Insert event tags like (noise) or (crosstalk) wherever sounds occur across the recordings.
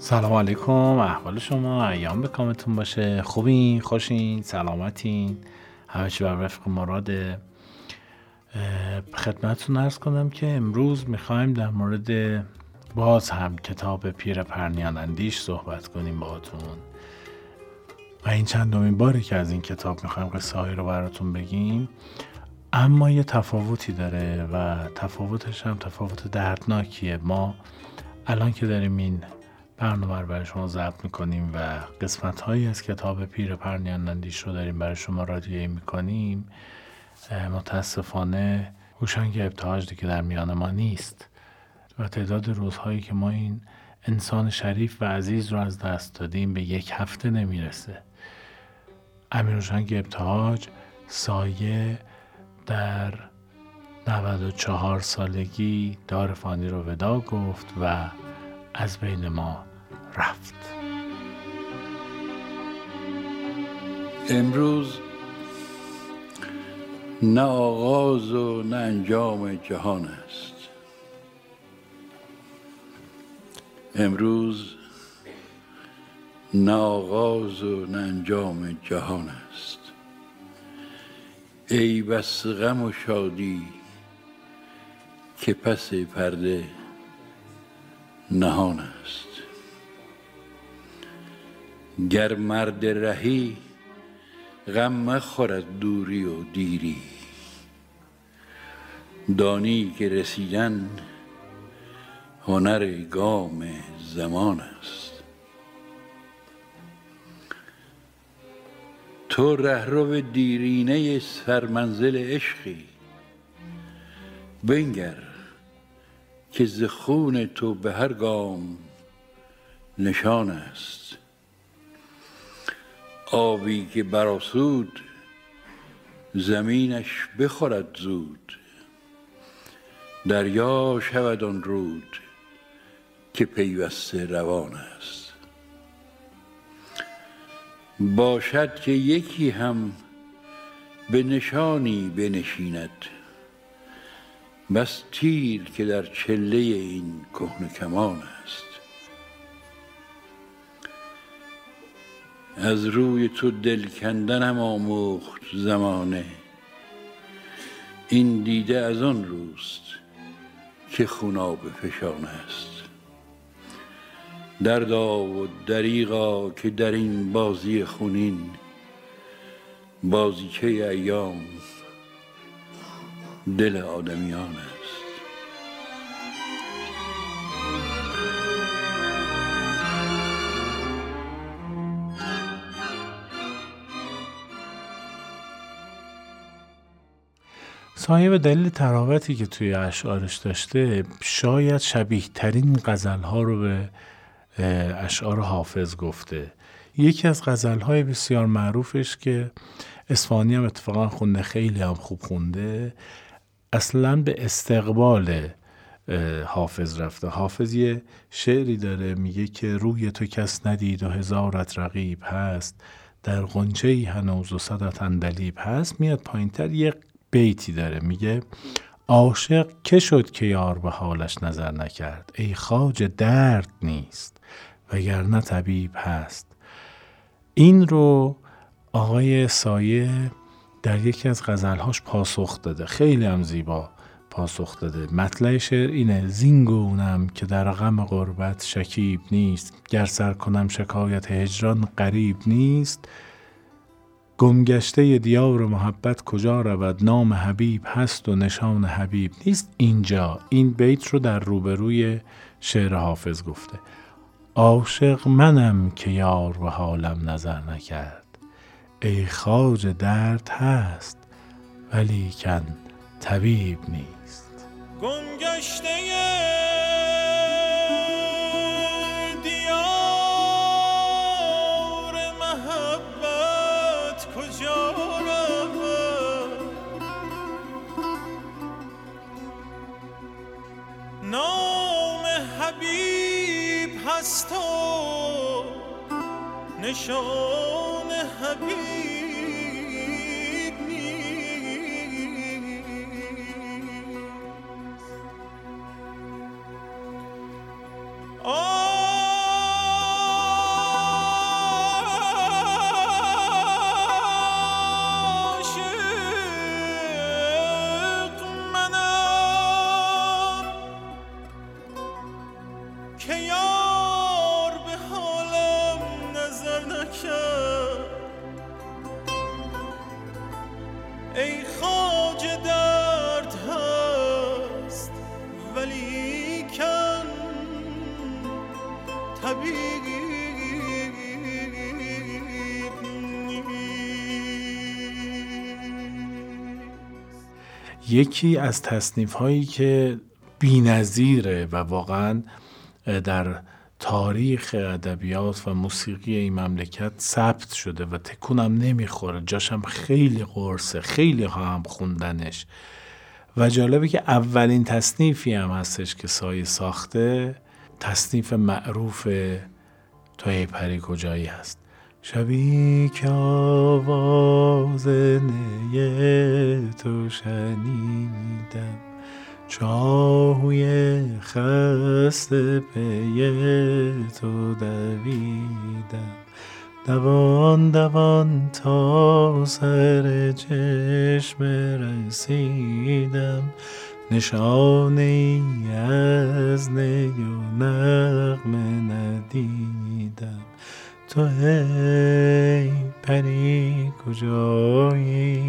سلام علیکم احوال شما ایام به کامتون باشه. خوبین؟ خوشین؟ سلامتین؟ همه چی بر وفق مراده خدمتتون ارز کنم که امروز می‌خوایم در مورد باز هم کتاب پیر پرنیان اندیش صحبت کنیم باهاتون. و این چندمین باری که از این کتاب می‌خوایم قصه هایی رو براتون بگیم. اما یه تفاوتی داره و تفاوتش هم تفاوت دردناکیه. ما الان که داریم این برنامه رو برای شما ضبط می‌کنیم و قسمت هایی از کتاب پیر پرنیان اندیش رو داریم برای شما رادیویی می‌کنیم. متاسفانه هوشنگ ابتهاج دیگه در میان ما نیست و تعداد روزهایی که ما این انسان شریف و عزیز رو از دست دادیم به یک هفته نمی‌رسه. امیر هوشنگ ابتهاج سایه در 94 سالگی دار فانی رو ودا گفت و از بین ما رفت. امروز نه آغاز و نه انجام جهان است. امروز نه آغاز و نه انجام جهان است. ای بس غم و شادی که پس پرده نهان است. گر مرد رهی غم مخورد دوری و دیری. دانی که رسیدن هنر گام زمان است. تو رهرو دیرینه سرمنزل عشقی. بنگر که ز خون تو به هر گام نشان است. آبی که براسود زمینش بخورد زود. دریا شود آن رود که پیوسته روان است. باشد که یکی هم به نشانی بنشیند بس تیر که در چله این کهن کمان است. از روی تو دل کندنم آموخت زمانه. این دیده از آن روست که خوناب فشان است. دردا و دریغا که در این بازی خونین بازیچه ایام دل آدمیان سایه به دلیل تراوتی که توی اشعارش داشته شاید شبیه ترین غزل ها رو به اشعار حافظ گفته. یکی از غزل های بسیار معروفش که اسفانی هم اتفاقا خونده خیلی هم خوب خونده اصلا به استقبال حافظ رفته. حافظ یه شعری داره میگه که روی تو کس ندید و هزارت رقیب هست در غنچه هنوز و صدت اندلیب هست. میاد پایینتر یه بیتی داره. میگه عاشق که شد که یار به حالش نظر نکرد؟ ای خاج درد نیست وگرنه طبیب هست. این رو آقای سایه در یکی از غزلهاش پاسخ داده. خیلی هم زیبا پاسخ داده. مطلع شعر اینه زینگونم که در غم غربت شکیب نیست گر سر کنم شکایت هجران قریب نیست گمگشته دیار محبت کجا رود؟ نام حبیب هست و نشان حبیب نیست اینجا. این بیت رو در روبروی شعر حافظ گفته. عاشق منم که یار به حالم نظر نکرد. ای خاج درد هست ولی کن طبیب نیست. گمگشته هست و نشان حبیب نیست. که یار به حالم نظر نکرد. ای خاج درد هست ولی کن طبیعی یکی از تصنیف هایی که بی و واقعا در تاریخ ادبیات و موسیقی این مملکت ثبت شده و تکونم نمی‌خوره. جاشم خیلی قرصه خیلی هم خوندنش. و جالبه که اولین تصنیفی هم هستش که سایه ساخته تصنیف معروف توی پری کجایی هست؟ شبی که آواز تو شنیدم چاهوی خسته پی تو دویدم. دوان دوان تا سر چشم رسیدم. نشانه از نی و نغمه ندیدم. تو ای پری کجایی؟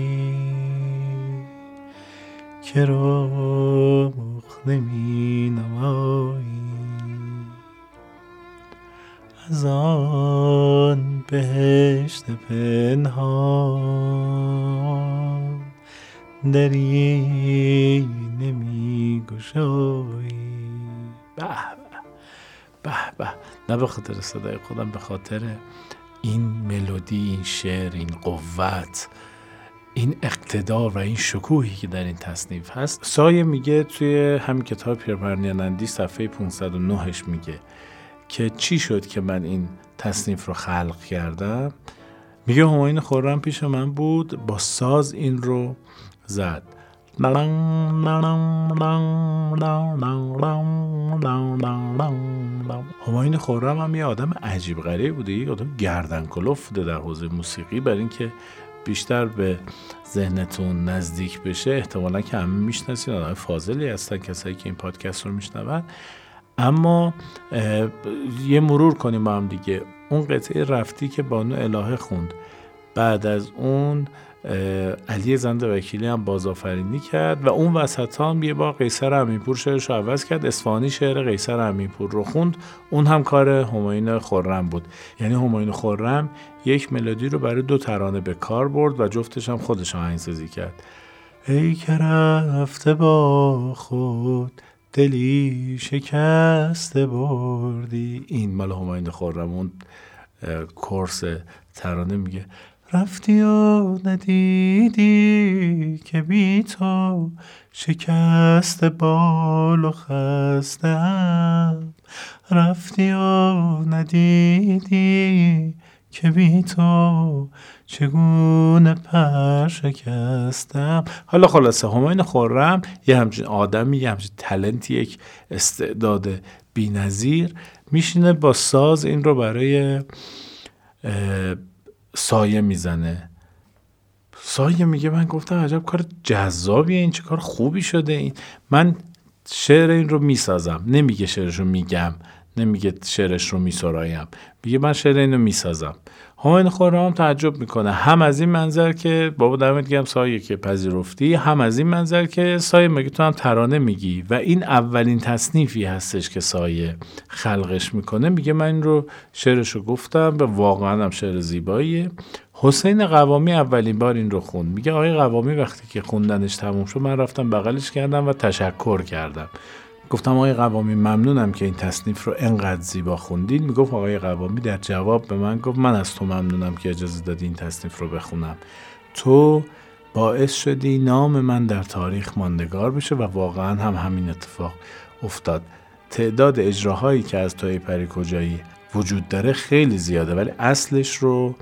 که رخ نمی نمایی؟ از آن بهشت پنهان دری نمی گشایی به به به. نه به خاطر صدای خودم به خاطر این ملودی این شعر این قوت این اقتدار و این شکوهی که در این تصنیف هست سایه میگه توی همین کتاب پیرپرنیانندی صفحه 509ش میگه که چی شد که من این تصنیف رو خلق کردم؟ میگه هماین خورم پیش من بود با ساز این رو زد. هماین خورم هم یه آدم عجیب غریب بوده یه آدم گردن کلوف بوده در حوزه موسیقی برای اینکه بیشتر به ذهنتون نزدیک بشه احتمالا که همه می‌شناسین آدم فاضلی هستن کسایی که این پادکست رو میشنون. اما یه مرور کنیم با هم دیگه. اون قطعه رفتی که بانو الهه خوند. بعد از اون علی زنده وکیلی هم بازآفرینی کرد و اون وسط هم یه بار قیصر امیرپور شعرش رو عوض کرد. اسفانی شعر قیصر امیرپور رو خوند. اون هم کار هماین خورم بود. یعنی هماین خورم یک ملودی رو برای دو ترانه به کار برد و جفتش هم خودش آهنگسازی کرد. ای که رفته با خود دلی شکسته بردی. این مال هماین خورم اون کورس ترانه میگه. رفتی و ندیدی که بی تو شکست بال و خستم رفتی و ندیدی که بی تو چگونه پر شکستم حالا خلاصه همین خورم یه همچین آدمی یه همچین تلنت یک استعداد بینظیر میشینه با ساز این رو برای سایه می‌زنه. سایه میگه من گفتم عجب کار جذابیه این چه کار خوبی شده این. من شعر این رو می‌سازم. نمیگه شعرش رو میگم. نمیگه شعرش رو میسرایم. میگه من شعر این رو می‌سازم. همین خورم تعجب می‌کنه. هم از این منظر که بابا دمت گم سایه که پذیرفتی هم از این منظر که سایه مگه تو هم ترانه میگی؟ و این اولین تصنیفی هستش که سایه خلقش می‌کنه. میگه من این رو شعرش رو گفتم به واقعا هم شعر زیباییه. حسین قوامی اولین بار این رو خوند. میگه آقای قوامی وقتی که خوندنش تموم شد من رفتم بغلش کردم و تشکر کردم. گفتم آقای قوامی ممنونم که این تصنیف رو انقدر زیبا خوندین. می‌گفت آقای قوامی در جواب به من گفت من از تو ممنونم که اجازه دادی این تصنیف رو بخونم. تو باعث شدی نام من در تاریخ ماندگار بشه و واقعا هم همین اتفاق افتاد. تعداد اجراهایی که از توی پری کجایی وجود داره خیلی زیاده ولی اصلش رو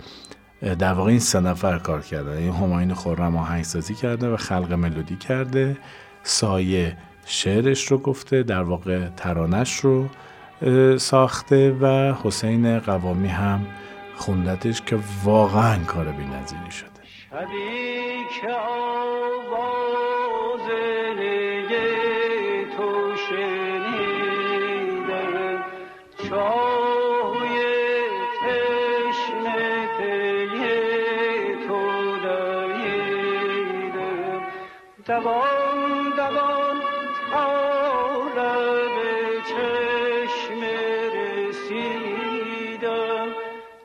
در واقع این سه نفر کار کرده این هماین خورم آهنگسازی کرده و خلق ملودی کرده. سایه شعرش رو گفته در واقع ترانش رو ساخته و حسین قوامی هم خوندتش که واقعا کار بی نظیری شده. شبی که آواز تو شنیدم چاهوی تشنه تو داییدم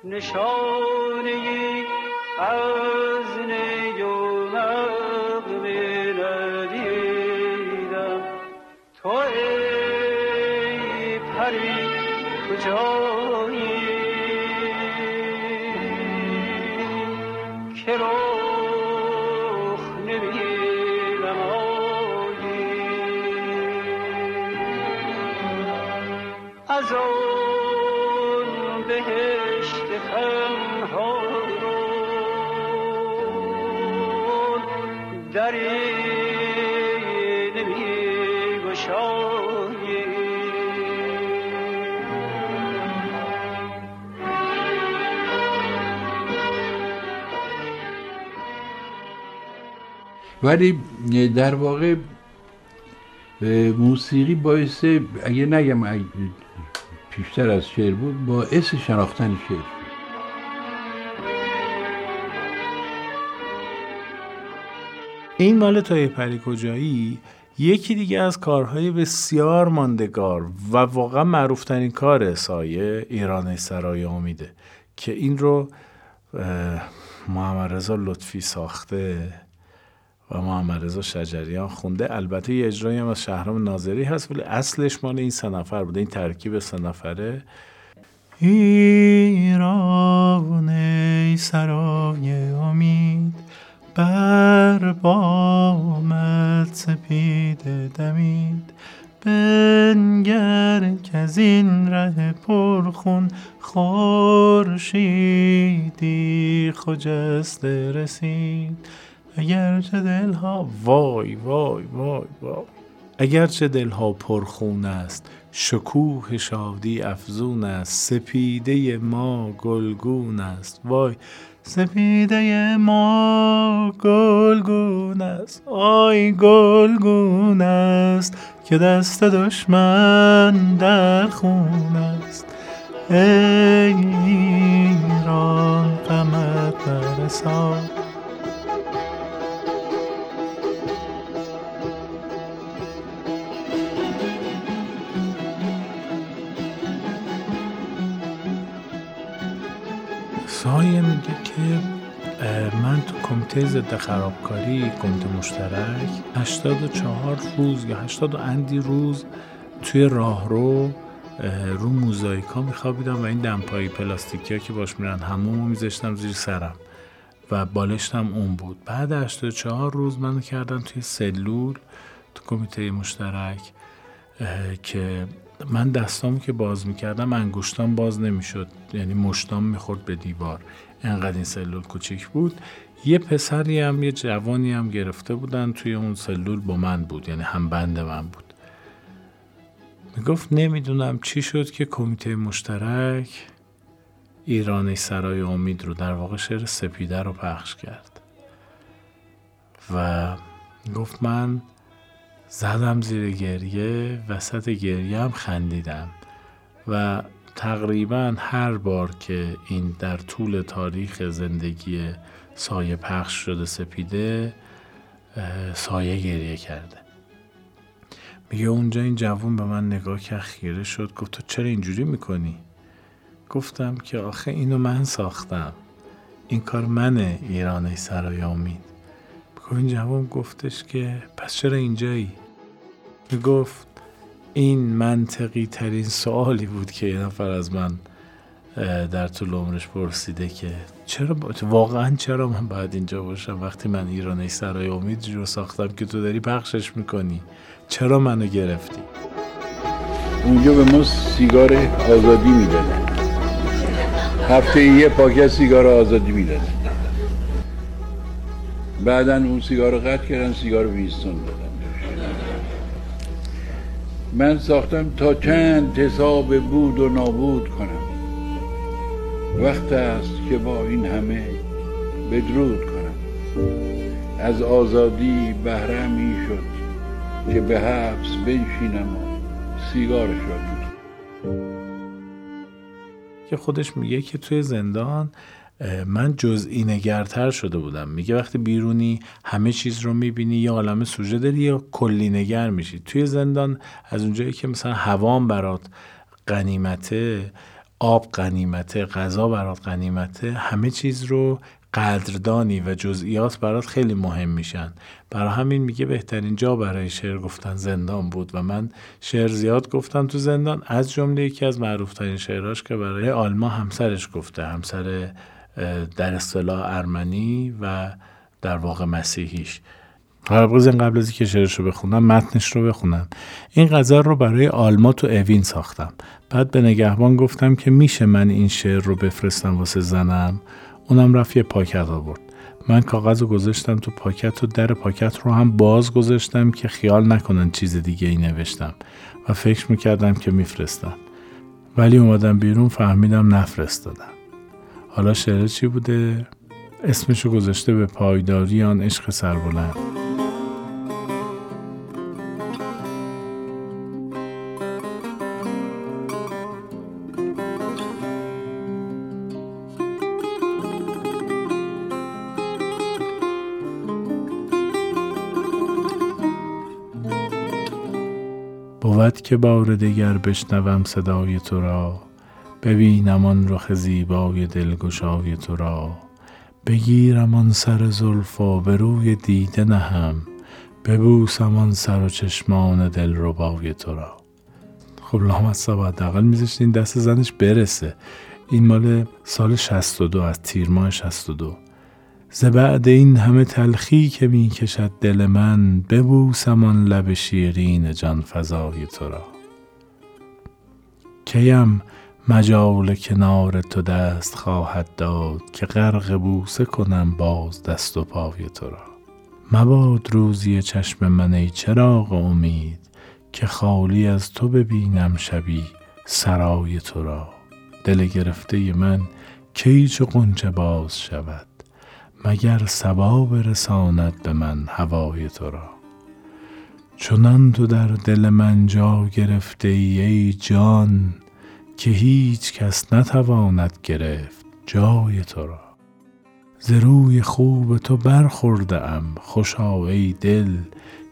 نشانه از ولی در واقع موسیقی باعث اگه نگم پیشتر از شعر بود باعث شناختن شعر این مال تای پری کجایی؟ یکی دیگه از کارهای بسیار ماندگار و واقعا معروفترین کار سایه ایران سرای امیده که این رو محمد رضا لطفی ساخته. و محمد رضا شجریان خونده. البته یه اجرایی هم از شهرام ناظری هست ولی اصلش مال این سه نفر بوده. این ترکیب سه نفره. ایران ای سرای امید بر بامت سپیده دمید. بنگر که از این ره پرخون خورشیدی خجسته رسید. اگرچه دلها وای وای وای وای. اگرچه دلها پرخون است شکوه شادی افزون است سپیده ما گلگون است. وای سپیده ما گلگون است. آی گلگون است که دست دشمن در خون است. ای ایران غمت نرساد سایه میگه که من تو کمیته ضد خرابکاری کمیته مشترک 84 روز یا 80 اندی روز توی راهرو رو موزاییکا میخوابیدم و این دمپایی پلاستیکی ها که باش میرن همون رو میذاشتم زیر سرم و بالشتم اون بود. بعد 84 روز منو کردن توی سلول تو کمیته مشترک که من دستامو که باز می‌کردم انگشتام باز نمی‌شد. یعنی مشتام می‌خورد به دیوار. انقدر این سلول کوچیک بود. یه پسری هم یه جوانی هم گرفته بودن توی اون سلول با من بود یعنی هم بند من بود. می‌گفت نمی‌دونم چی شد که کمیته مشترک ایرانی سرای امید رو در واقع شعر سپیده رو پخش کرد. و گفت من زدم زیر گریه وسط گریه هم خندیدم و تقریبا هر بار که این در طول تاریخ زندگی سایه پخش شده سپیده سایه گریه کرده میگه اونجا این جوون به من نگاه که خیره شد گفت تو چرا اینجوری می‌کنی؟ گفتم که آخه اینو من ساختم این کار منه ایرانی سرای امید این جوان گفتش که پس چرا اینجایی؟ گفت این منطقی ترین سوالی بود که یه نفر از من در طول عمرش پرسیده که چرا واقعا چرا من باید اینجا باشم؟ وقتی من ایرانی سرای امید رو ساختم که تو داری پخشش می‌کنی چرا منو گرفتی؟ اونجا به ما سیگار آزادی می‌دادن. هفته یه پاکت سیگار آزادی می‌دادن. بعدا اون سیگار رو قطع کردن سیگار ویستون دادن. من ساختم تا چند حساب بود و نابود کنم. وقت است که با این همه بدرود کنم. از آزادی بهرمی شد که به حبس بنشینم و سیگارش را که خودش میگه که توی زندان من جزئی نگرتر شده بودم. میگه وقتی بیرونی همه چیز رو می‌بینی یا عالم سوژه داری یا کلی نگر میشی. توی زندان از اونجایی که مثلا هوام برات قنیمته آب قنیمته غذا برات قنیمته همه چیز رو قدردانی و جزئیات برات خیلی مهم میشن. برای همین میگه بهترین جا برای شعر گفتن زندان بود و من شعر زیاد گفتم تو زندان از جمله یکی از معروفترین شعراش که برای آلما همسرش گفته همسر در اصطلاح ارمنی و در واقع مسیحیش. این قبل از اینکه شعرش رو بخونم متنش رو بخونم. این غزل رو برای آلما تو اوین ساختم. بعد به نگهبان گفتم که میشه من این شعر رو بفرستم واسه زنم. اونم رفت یه پاکت آورد. من کاغذ رو گذاشتم تو پاکت و در پاکت رو هم باز گذاشتم که خیال نکنن چیز دیگه ای نوشتم و فکر می‌کردم که میفرستم ولی اومدم بیرون فهمیدم نفرستادم حالا شعر چی بوده؟ اسمشو گذاشته به پایداری آن عشق سربلند بود که بار دگر بشنوم صدای تو را ببینم آن رخ زیبای دلگشای تو را. بگیرم آن سر زلف و به روی دیده نهم. ببوسم آن سر و چشمان دل ربای تو را. خب لامصب حداقل میذاشتین دست زنش برسه. این مال سال 62 از تیر ماه 62 ز بعد این همه تلخی که می کشد دل من ببوسم آن لب شیرین جان فضای تو را. کیم؟ مجال کنار تو دست خواهد داد که غرق بوسه کنم باز دست و پای تو را. مباد روزی چشم من ای چراغ امید که خالی از تو ببینم شبی سرای تو را. دل گرفته من کی چو قنچه باز شود مگر سبا برساند به من هوای تو را. چنان تو در دل من جا گرفته ای, ای جان که هیچ کس نتواند گرفت جای تو را. ز روی خوب تو برخورده ام خوشا ای دل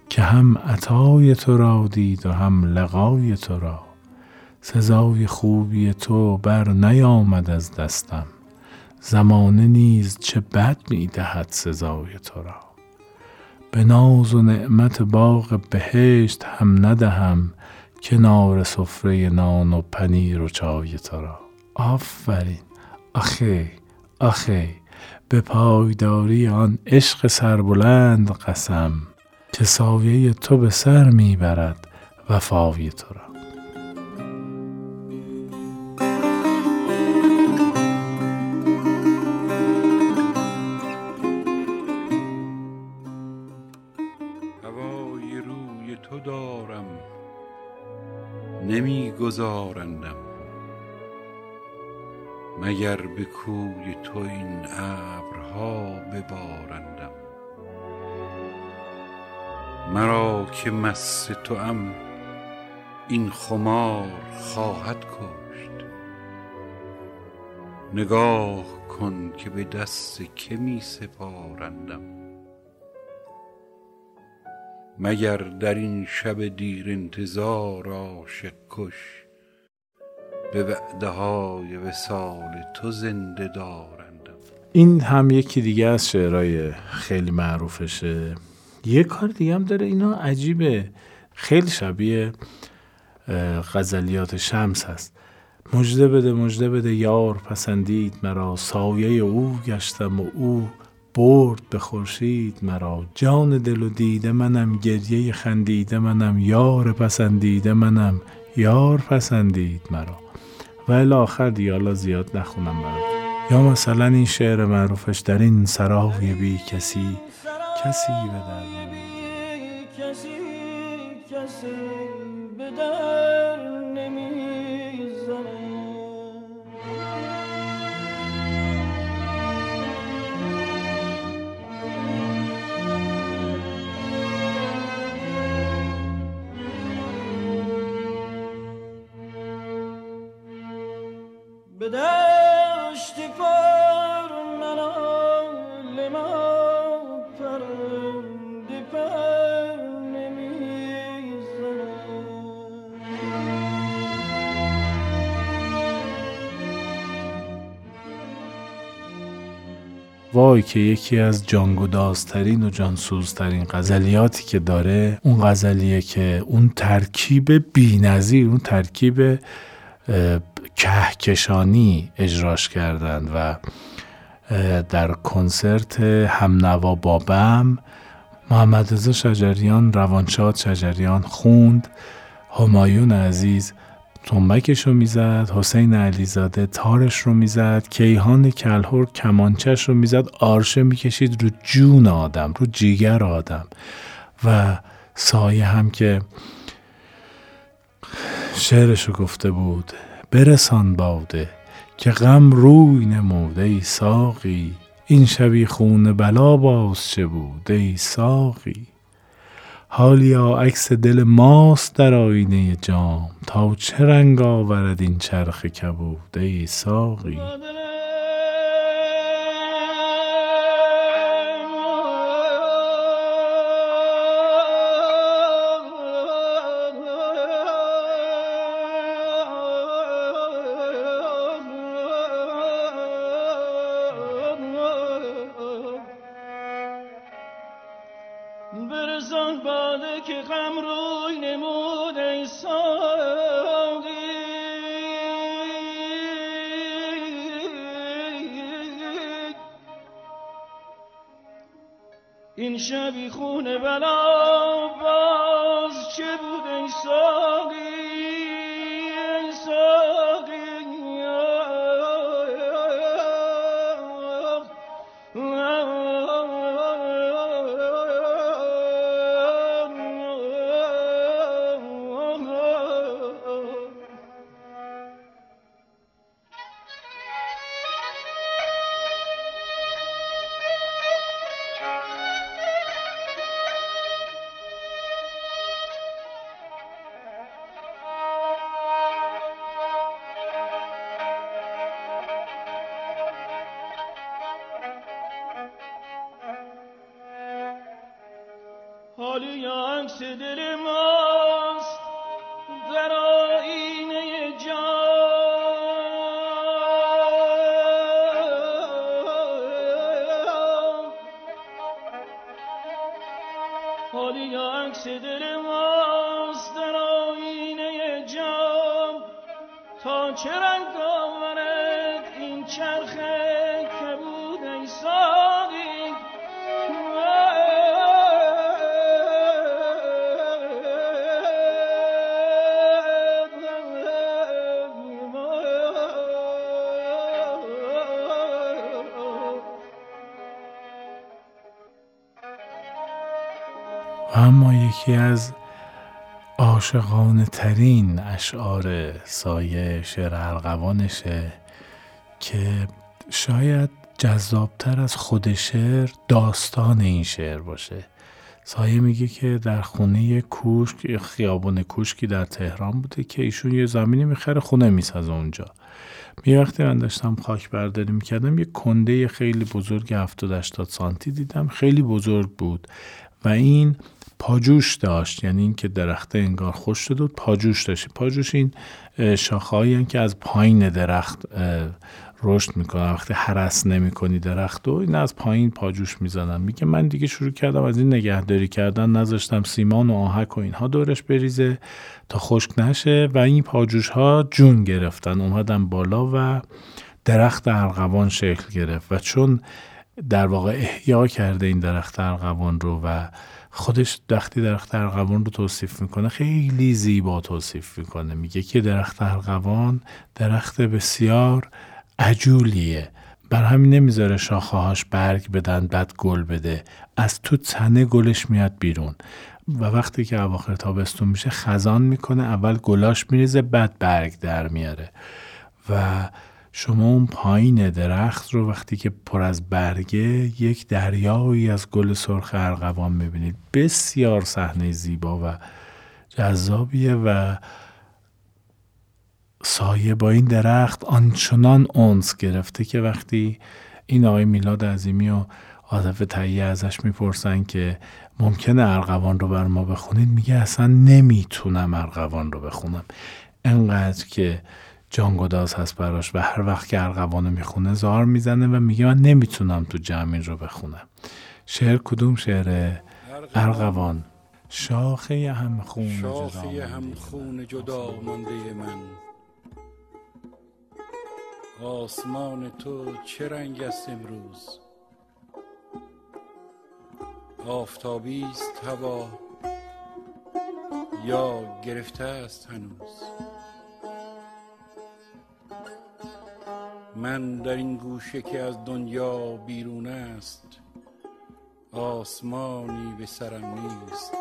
که هم عطای تو را دید و هم لقای تو را. سزای خوبی تو بر نیامد از دستم زمانه نیز چه بد می دهد سزای تو را. به ناز و نعمت باغ بهشت هم ندهم کنار سفره نان و پنیر و چای تو را. آفرین. آخه آخه. به پایداری آن عشق سربلند قسم که سایه تو به سر می‌برد وفای تو را. مگر به کوی تو این ابرها ببارندم؟ مرا که مست تو ام این خمار خواهد کشت. نگاه کن که به دست که می سپارندم. مگر در این شب دیر انتظار عاشق کش؟ به وعده های وسال تو زنده دارندم. این هم یکی دیگه از شعرهای خیلی معروفشه. یه کار دیگه هم داره اینا عجیبه. خیلی شبیه غزلیات شمس هست. مجده بده مجده بده یار پسندید مرا. سایه او گشتم و او برد به خورشید مرا. جان دل و دیده منم گریه خندیده منم. یار پسندیده منم یار پسندید مرا. و آخر دیالا زیاد نخونم برات. یا مثلا این شعر معروفش در این سراوی بی کسی کسی به در کسی کسی به به دشت پر منال ما پر وای که یکی از جانگودازترین و جانسوزترین غزلیاتی که داره اون غزلیه که اون ترکیب بی نظیر اون ترکیب کهکشانی اجراش کردند و در کنسرت همنوا بابم محمد رضا شجریان روانشاد شجریان خوند. همایون عزیز تنبکش رو می‌زد حسین علیزاده تارش رو می‌زد کیهان کلهور کمانچش رو می‌زد آرشه می‌کشید رو جون آدم رو جیگر آدم. و سایه هم که شعرش رو گفته بود برسان باده که غم روی نموده ای ساقی. این شبی خون بلا باز چه بود ای ساقی؟ حالیا عکس دل ماست در آینه جام تا چه رنگ آورد این چرخ کبود ای ساقی؟ این شبی خونه بلا حالی عکس دل ماست در آینه جان. حالی عکس دل ماست در آینه جان. تا چه یکی از عاشقانه ترین اشعار سایه شعر ارغوانشه که شاید جذابتر از خود شعر داستان این شعر باشه. سایه میگه که در خونه کوشک خیابان کوشکی در تهران بوده که ایشون یه زمینی می‌خره خونه می‌سازه اونجا. یه وقتی من داشتم خاک برداری می‌کردم یه کنده خیلی بزرگ 70 80 سانتی دیدم خیلی بزرگ بود. و این پاجوش داشت یعنی اینکه درخت انگار خوش شده بود پاجوش داشت. پاجوش این شاخهایی که از پایین درخت رشد می‌کنن. وقتی حرس نمی‌کنی درخت و این از پایین پاجوش می‌زنن میگه من دیگه شروع کردم از این نگهداری کردن نذاشتم سیمان و آهک و اینها دورش بریزه تا خشک نشه و این پاجوش ها جون گرفتن. اومدن بالا و درخت ارغوان شکل گرفت. و چون در واقع احیا کرده این درخت ارغوان رو و خودش وقتی درخت ارغوان رو توصیف می‌کنه خیلی زیبا توصیف می‌کنه. میگه که درخت ارغوان درخت بسیار عجولیه. بر همین نمی‌ذاره شاخه هاش برگ بدن بعد گل بده. از تو تنه گلش میاد بیرون. و وقتی که اواخر تابستون میشه خزان می‌کنه اول گلاش میریزه بعد برگ در میاره. و شما اون پایین درخت رو وقتی که پر از برگه یک دریایی از گل سرخ ارغوان می‌بینید. بسیار صحنه زیبا و جذابیه و سایه با این درخت آنچنان اونس گرفته که وقتی این آقای میلاد عظیمی و عاطف تهیه ازش می‌پرسن که ممکنه ارغوان رو بر ما بخونید میگه اصلا نمی‌تونم ارغوان رو بخونم. انقدر که جانگداز هست براش و هر وقت که ارغوانو می‌خونه زار می‌زنه و میگه من نمی‌تونم تو جمع این رو بخونم. شعر کدوم شعره؟ ارغوان. شاخه هم خون شاخه هم خون جدا مانده من. آسمان تو چه رنگ است امروز؟ آفتابی است هوا. یا گرفته است هنوز؟ من در این گوشه که از دنیا بیرون است آسمانی به سرم نیست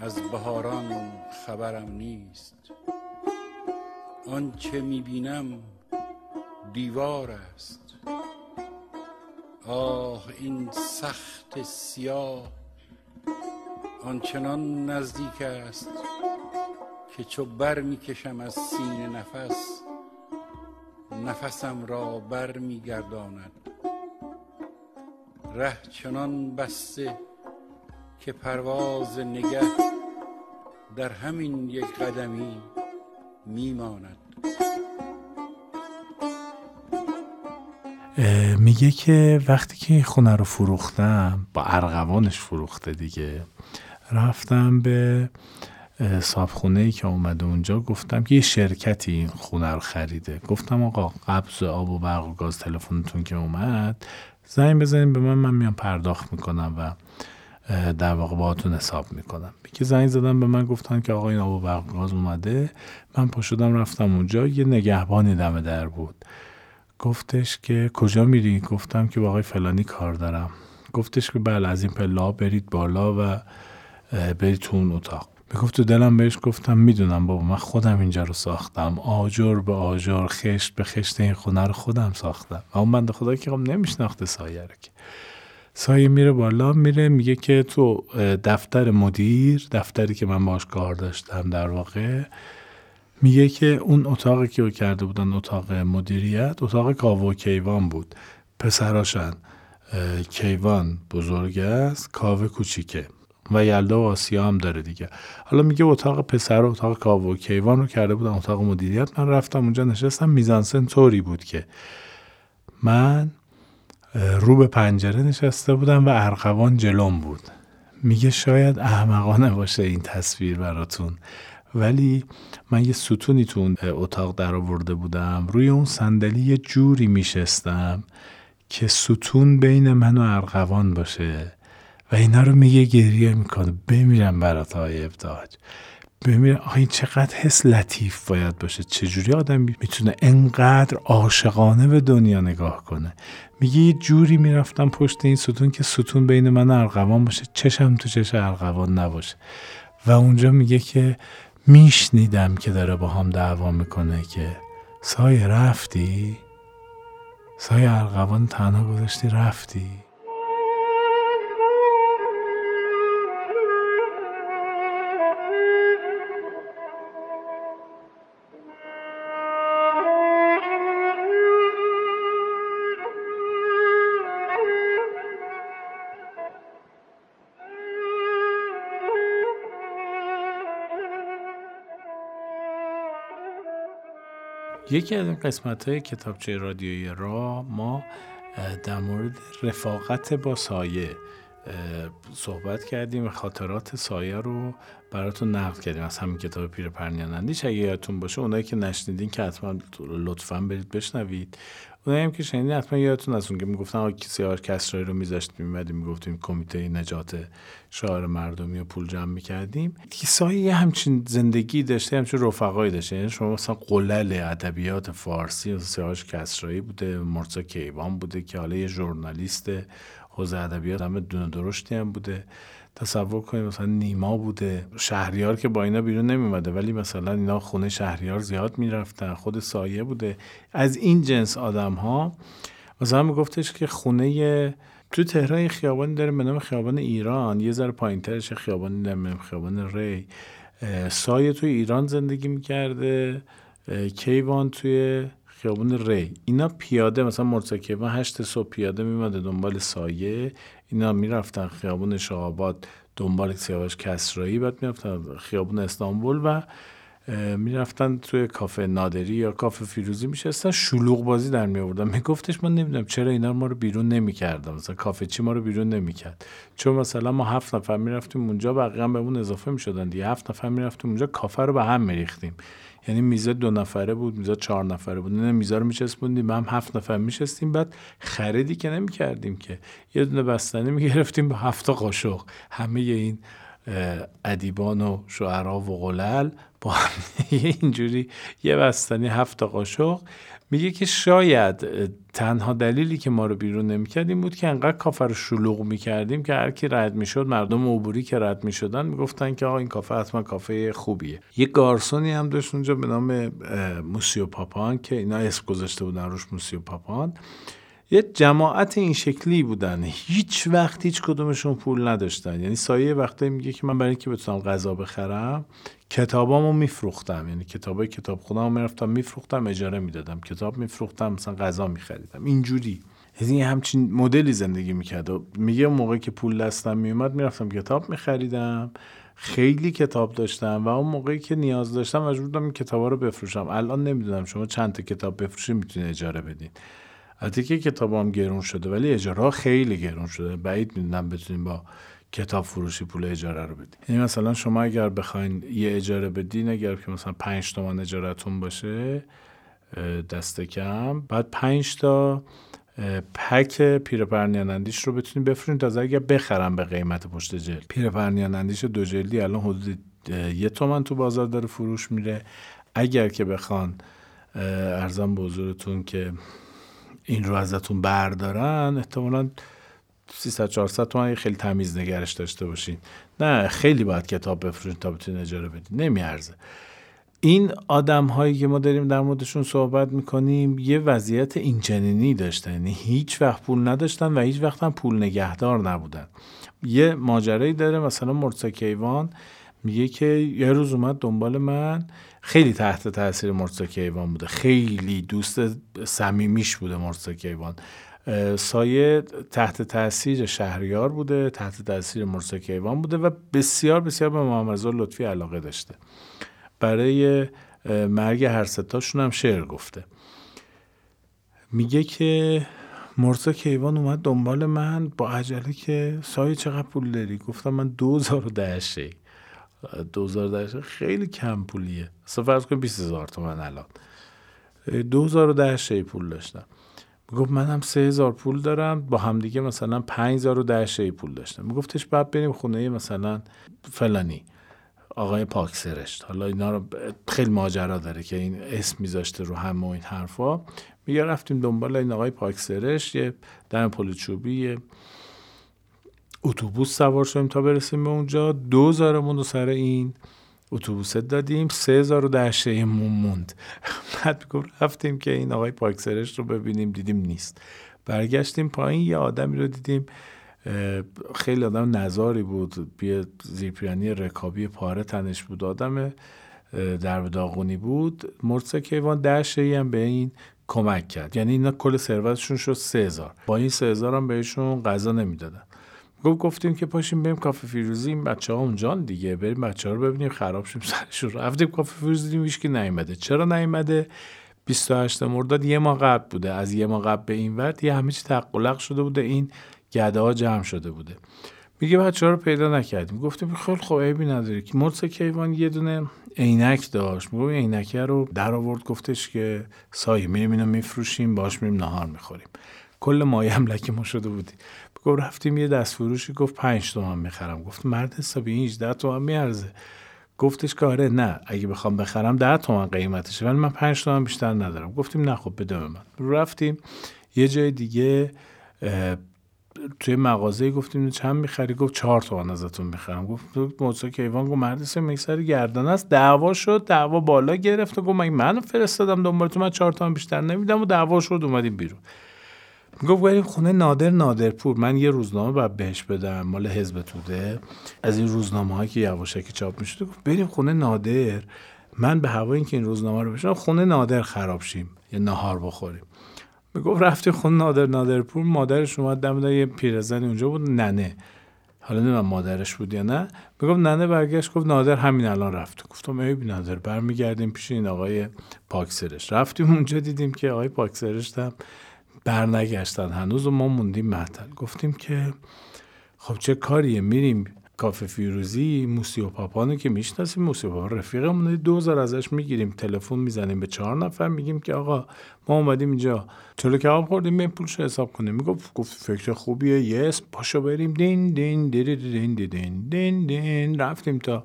از بهاران خبرم نیست. آنچه می‌بینم دیوار است آه این سخت سیاه آنچنان نزدیک است که چو بر می‌کشم از سینه نفس. نفسم را بر میگرداند ره چنان بسته که پرواز نگه در همین یک قدمی میماند. میگه که وقتی که این خونه رو فروختم با ارغوانش فروخته دیگه رفتم به صابخونه ای که اومده اونجا گفتم که یه شرکتی این خونه رو خریده. گفتم آقا قبض آب و برق و گاز تلفنتون که اومد زنگ بزنیم به من من میام پرداخت می‌کنم و در واقع باهاتون حساب می‌کنم. که زنگ زدم به من گفتن که آقا این آب و برق گاز اومده. من پا شدم رفتم اونجا یه نگهبانی دم در بود. گفتش که کجا میری؟ گفتم که با آقای فلانی کار دارم. گفتش که بله از این پلا برید بالا و برید تو اون اتاق. می‌گفت تو دلم بهش گفتم می‌دونم بابا من خودم اینجا رو ساختم. آجر به آجر خشت به خشت این خونه رو خودم ساختم. و اون بنده خدا که خب نمیشناخته سایه رو که. سایه میره بالا میره میگه که تو دفتر مدیر دفتری که من باش کار داشتم در واقع میگه که اون اتاقی که کرده بودن اتاق مدیریت اتاق کاو و کیوان بود. پسراشن کیوان بزرگ است کاوه کوچیکه. و یلدا و آسیا هم داره دیگه. حالا میگه اتاق پسر و اتاق کاو و کیوان رو کرده بودن اتاق مدیریت. من رفتم اونجا نشستم. میزانسن طوری بود که من رو به پنجره نشسته بودم و ارغوان جلوم بود. میگه شاید احمقانه باشه این تصویر براتون. ولی من یه ستونی تو اون اتاق در آورده بودم. روی اون صندلی یه جوری میشستم که ستون بین من و ارغوان باشه. اینا رو میگه گریه می‌کنه. بمیرم برات های ابتاج بمیرم. آخه این چقدر حس لطیف باید باشه. چجوری آدم می‌تونه انقدر عاشقانه به دنیا نگاه کنه؟ میگه یه جوری می‌رفتم پشت این ستون که ستون بین من ارغوان باشه. چشم تو چش ارغوان نباشه. و اونجا میگه که میشنیدم که داره با هم دعوا می‌کنه که سایه رفتی؟ سایه ارغوان تنها گذاشتی رفتی؟ یکی از این قسمت های کتابچه رادیویی را ما در مورد رفاقت با سایه صحبت کردیم. و خاطرات سایه رو براتون نقل کردیم. از همین کتاب پیر پرنیانندیش. اگه یادتون باشه اونایی که نشنیدین که حتما لطفا برید بشنوید. اونایی هم که شنیدین حتما یادتون از اون که می‌گفتن آقا سیاه کسرایی رو میذاشت میمدیم می‌گفتیم کمیته نجات شعار مردمی و پول جمع می‌کردیم. کیسایی یه همچین زندگی داشته همچین رفقایی داشته. یعنی شما مثلا قلل ادبیات فارسی سیاهش کسرایی بوده مرزا کیوان بوده که حالا یه ژورنالیست حوزه ادبیات همه دونه درشتی هم بوده. تصور کنید مثلا نیما بوده. شهریار که با اینا بیرون نمیمده ولی مثلا اینا خونه شهریار زیاد می‌رفتن خود سایه بوده. از این جنس آدم ها مثلا میگفتش که خونه تو تهران خیابانی داره به نام خیابان ایران. یه ذره پایینترش خیابانی داره خیابان ری. سایه توی ایران زندگی می‌کرده. کیوان توی خیابون ری. اینا پیاده مثلا مرتکبا هشت صبح پیاده میمده دنبال سایه. اینا می‌رفتن خیابون شهاباد دنبال سیاوش کسرایی بعد می‌رفتن خیابون استانبول و می‌رفتن توی کافه نادری یا کافه فیروزی میشستن. شلوغ بازی در می آوردن میگفتش من نمی‌دونم چرا اینا ما رو بیرون نمی‌کردم مثلا کافه چی ما رو بیرون نمی‌کرد. چون مثلا ما هفت نفر می‌رفتیم اونجا بقیه هم بهمون اضافه می‌شدن دیگه. هفت نفر می‌رفتیم اونجا کافه رو به هم میریختیم. یعنی میزه دو نفره بود میزه چهار نفره بود. نه میزه رو میچسبوندیم هم هفت نفر میشستیم. بعد خریدی که نمی‌کردیم که. یه دونه بستنی می‌گرفتیم با هفت قاشق. همه این ادیبان و شعرا و غلل با (laughs) اینجوری یه بستنی هفت قاشق. میگه که شاید تنها دلیلی که ما رو بیرون نمی‌کرد این بود که انقدر کافه رو شلوغ می‌کردیم که هر کی رد می‌شد مردم عبوری که رد می‌شدن می‌گفتن که آقا این کافه حتما کافه خوبیه. یه گارسونی هم داشت اونجا به نام موسیو پاپان که اینا اسم گذاشته بودن روش موسیو پاپان. یه جماعت این شکلی بودن. هیچ وقت هیچ کدومشون پول نداشتن. یعنی سایه وقتی میگه که من برای اینکه بتونم غذا بخرم کتابامو میفروختم. یعنی کتابای کتاب خودم می‌رفتم میفروختم اجاره می‌دادم. کتاب میفروختم مثلا غذا میخریدم. اینجوری. یعنی همچین مدلی زندگی می‌کرد. و میگه موقعی که پول دستم میومد می‌رفتم کتاب میخریدم. خیلی کتاب داشتم و اون موقعی که نیاز داشتم مجبور بودم این کتابا رو بفروشم. الان نمی‌دونم شما چند تا کتاب بفروشید می‌تونید اجاره بدین. البته که کتابام گرون شده ولی اجاره خیلی گرون شده. بعید می‌دونم بتونیم با کتاب فروشی پول اجاره رو بدین یعنی مثلا شما اگر بخواین یه اجاره بدین اگر که مثلا 5 تومن اجارتون باشه دست کم بعد 5 تا پک پیرپرنیانندیش رو بتونید بفروشین. تا اگر بخرم به قیمت پشت جلد. پیرپرنیانندیش دو جلدی الان حدود یه تومن تو بازار داره فروش میره. اگر که بخوان ارزم به حضورتون که این رو ازتون بردارن احتمالا 300 400 تومن خیلی تمیز نگرش داشته باشین. نه خیلی باید کتاب بفروشین تا بتونین اجاره بدین. نمیارزه. این آدم هایی که ما داریم در موردشون صحبت می‌کنیم یه وضعیت اینچنینی داشتن. یعنی هیچ وقت پول نداشتن و هیچ وقت هم پول نگهدار نبودن. یه ماجرایی داره مثلا مرسا کیوان میگه که یه روز اومد دنبال من خیلی تحت تاثیر مرسا کیوان بوده. خیلی دوست صمیمیش بوده مرسا کیوان. سایه تحت تاثیر شهریار بوده تحت تاثیر مرسا کیوان بوده و بسیار بسیار به محمد لطفی علاقه داشته. برای مرگ هر ستاشون هم شعر گفته. میگه که مرسا کیوان اومد دنبال من با عجله که سایه چقدر پول داری؟ گفتم من دوزار و ده شی دوزار ده خیلی کم پولیه. اصلا فرض کن بیست هزار تومن الان. دوزار و ده شی پول داشتم. گفت منم سه هزار پول دارم با همدیگه مثلا پنج هزار و ده شی پول داشتم. میگفتش بعد بریم خونه مثلا فلانی آقای پاکسرشت. حالا اینا رو خیلی ماجرا داره که این اسم میذاشته رو همه این حرفا. میگه رفتیم دنبال این آقای پاکسرشت یه در پل چوبی اتوبوس سوار شدیم تا برسیم به اونجا. دو رو سر این اتوبوس دادیم. سه هزار و ده موند. بعد رفتیم که این آقای پاکسرش رو ببینیم. دیدیم نیست. برگشتیم پایین یه آدمی رو دیدیم. خیلی آدم نظاری بود. بیه زیرپیانی رکابی پاره تنش بود. آدم در داغونی بود. مرسا کیوان ده هم به این کمک کرد. یعنی اینا کل ثروتشون شد سه هزار. با این سه هزار هم بهشون غذا نمی‌دادن. گفت گفتیم که پاشیم بریم کافه فیروزی. این بچه ها اونجا دیگه. بریم بچه ها رو ببینیم خراب شیم سرشون رفتیم کافه فیروزی دیدیم که نیومده. چرا نیومده؟ 28 مرداد یه ماه قبل بوده. از یه ماه قبل به این ورد یه همه چی تقلق شده بوده. این گده ها جمع شده بوده. میگه بچه ها رو پیدا نکردیم. گفتیم خیلی خوب عیبی نداره که. مرس کیوان یه دونه عینک داشت. میگه عینکه رو در آورد. گفتش که سایه میریم اینو میفروشیم باش میریم نهار می‌خوریم. کل مایه هم لکه ما شده بودیم گفت رفتیم یه دست فروشی. گفت 5 تومن می‌خرم. گفت مرد حسابی این 18 تومن میارزه. گفتش که آره نه اگه بخوام بخرم 10 تومن قیمتشه ولی من 5 تومن بیشتر ندارم. گفتیم نه خب بده من. رفتیم یه جای دیگه توی مغازه گفتیم چند می‌خری؟ گفت چهار تومن ازتون می‌خرم. گفت موسی کیوان گفت مرد سه میکسر گردن است؟ دعوا شد دعوا بالا گرفت و گفت من فرستادم دنبال تو؟ من چهار تومن بیشتر نمیدم و دعوا شد اومدیم بیرون. گفت بریم خونه نادر نادرپور. من یه روزنامه باید بهش بدم مال حزب توده. از این روزنامه هایی که یواشکی چاپ می‌شده گفت بریم خونه نادر. من به هوای اینکه این روزنامه رو بشم خونه نادر خراب شیم یه نهار بخوریم. می‌گفت رفتی خونه نادر نادرپور. مادرش اومد دم یه پیرزنی اونجا بود ننه. حالا نمی‌دونم مادرش بود یا نه. میگم ننه برگشت گفت نادر همین الان رفت. گفتم ای نادر برمیگردیم پیش این آقای پاکسرش. رفتیم اونجا دیدیم که آقای پاکسرش هم برنگشتن. هنوز و ما موندیم محتل گفتیم که خب چه کاریه؟ میریم کافه فیروزی موسیو پاپانو که می‌شناسیم. موسیو پاپا رفیقمونه. دوزار ازش می‌گیریم. تلفن می‌زنیم به چهار نفر. میگیم که آقا ما اومدیم اینجا. چلو کباب خوردیم؟ این پولش حساب کنیم. می‌گفت گفت فکر خوبیه. یس پاشو بریم. دین دین دین دین دین دین دین. رفتیم تا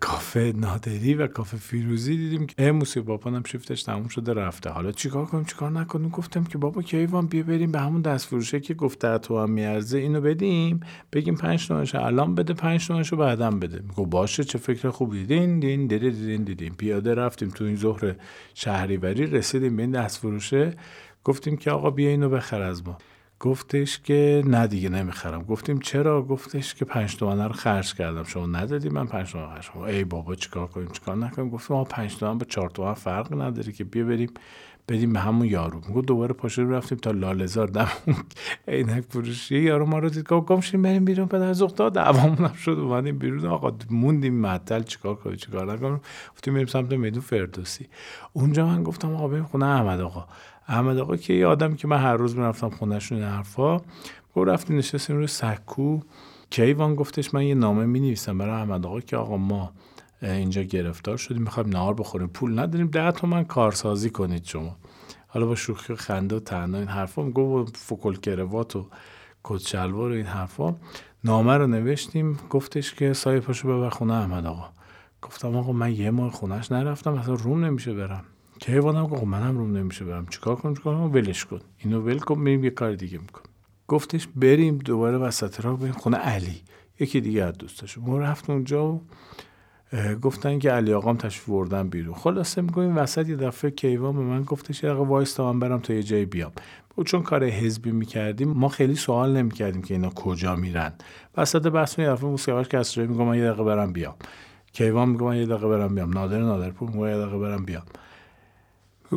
کافه نادری و کافه فیروزی دیدیم که بابا هم شیفتش تموم شده رفته. حالا چیکار کنیم؟ چیکار نکنیم؟ گفتم که بابا کیوان بیا بریم به همون دست فروشه که گفته تو هم میارزه اینو بدیم. بگیم پنج تومنشو الان بده پنج تومنشو بعدا بده. میگو باشه چه فکر خوبی. دین دین دین دین دین پیاده رفتیم تو این ظهر شهریوری رسیدیم به این دست فروشه گفتیم که آقا بیا اینو بخر از ما. گفتش که نه دیگه نمی‌خرم. گفتیم چرا؟ گفتش که پنج تومن رو خرج کردم. شما ندادی من پنج تومن خرج کردم ای بابا چیکار کنیم؟ چیکار نکنیم؟ گفتیم ما پنج تومن با چهار تومن فرق نداره که بیا بریم بدیم به همون یارو. میگو دوباره پاشو رفتیم تا لالزار دم (laughs) عینک فروشی. یارو ما رو دید گفت گمشیم بریم بیرون. پدر زختا دعوامون هم شد اومدیم بیرون. آقا موندیم معطل چیکار کنیم چیکار نکنیم. گفتیم بریم سمت میدون فردوسی. اونجا من گفتم آقا بریم خونه احمد آقا. احمد آقا که یه آدمی که من هر روز می‌رفتم خونهشون این حرفا گفت رفتیم نشستیم روی سکو. کیوان گفتش من یه نامه می نویسم برای احمد آقا که آقا ما اینجا گرفتار شدیم می‌خوایم نهار بخوریم. پول نداریم ده تومن کارسازی کنید شما. حالا با شوخی و خنده و تنها این حرفا گفت فکل کروات و کت شلوار و این حرفا. نامه رو نوشتیم گفتش که سایه پاشو ببر خونه احمد آقا. گفتم آقا من یه ماه خونهش نرفتم اصلا روم نمیشه برم. که حیوانم گفت منم روم نمیشه برم چیکار کنم چیکار کنم ولش کن اینو ول کن بریم یه کار دیگه میکن گفتش بریم دوباره وسط راه بریم خونه علی یکی دیگه از دوستاش ما رفت اونجا و گفتن که علی آقام تشریف بردن بیرون خلاصه میگم وسط یه دفعه کیوان به من گفتش آقا وایستا من برم تا یه جایی بیام چون کار حزبی می‌کردیم ما خیلی سوال نمی‌کردیم که اینا کجا میرن وسط بحث یه دفعه موسیقیش کسرایی میگم من یه دقیقه برم بیام کیوان میگم من یه دقیقه برم بیام نادر نادرپور میگم یه دقیقه برم بیام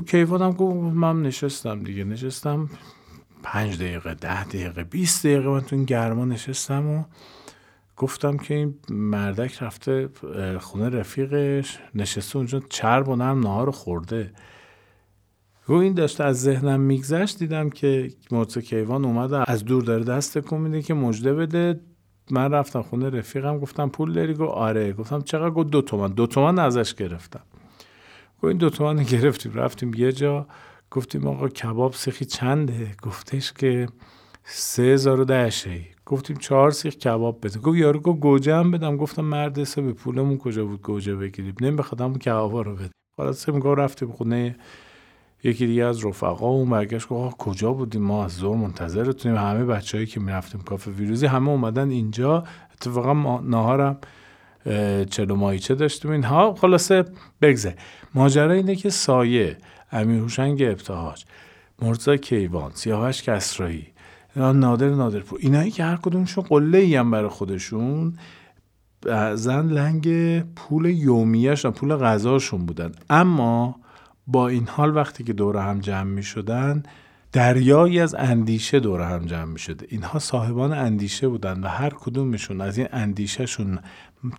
کیوانم گفت من نشستم دیگه. نشستم پنج دقیقه ده دقیقه بیست دقیقه من تو این گرما نشستم و گفتم که این مردک رفته خونه رفیقش نشسته اونجا چرب و نرم نهار خورده. گو این داشته از ذهنم میگذشت دیدم که مرتضی کیوان اومده از دور داره دست کن میده که مجده بده. من رفتم خونه رفیقم گفتم پول داری؟ گو آره. گفتم چقدر؟ گفت دو تومن. دو تومن ازش گرفتم. گفت این دو تومن گرفتیم رفتیم یه جا گفتیم آقا کباب سیخی چنده؟ گفتش که سه هزار و ده گفتیم چهار سیخ کباب بده گفت یارو گفت گوجه هم بدم. گفتم مرد حسابی پولمون کجا بود گوجه بگیریم؟ نمی‌خواد همون کبابا رو بده خلاص میگه رفتیم خونه یکی دیگه از رفقا و برگشت گفت کجا بودیم ما؟ از زور منتظرتونیم. همه بچههایی که می‌رفتیم کافه ویروزی همه اومدن اینجا. اتفاقا ناهارم چلو مایچه داشتیم؟ اینها خلاصه بگذه ماجرا اینه که سایه امیر هوشنگ ابتهاج مرزا کیوان سیاوش کسرایی نادر نادرپور اینایی که هر کدومشون قله ای هم برای خودشون زن لنگ پول یومیهشون پول غذاشون بودن. اما با این حال وقتی که دور هم جمع می شدن دریایی از اندیشه دور هم جمع می شده اینها صاحبان اندیشه بودن و هر کدومشون از این اندیشهشون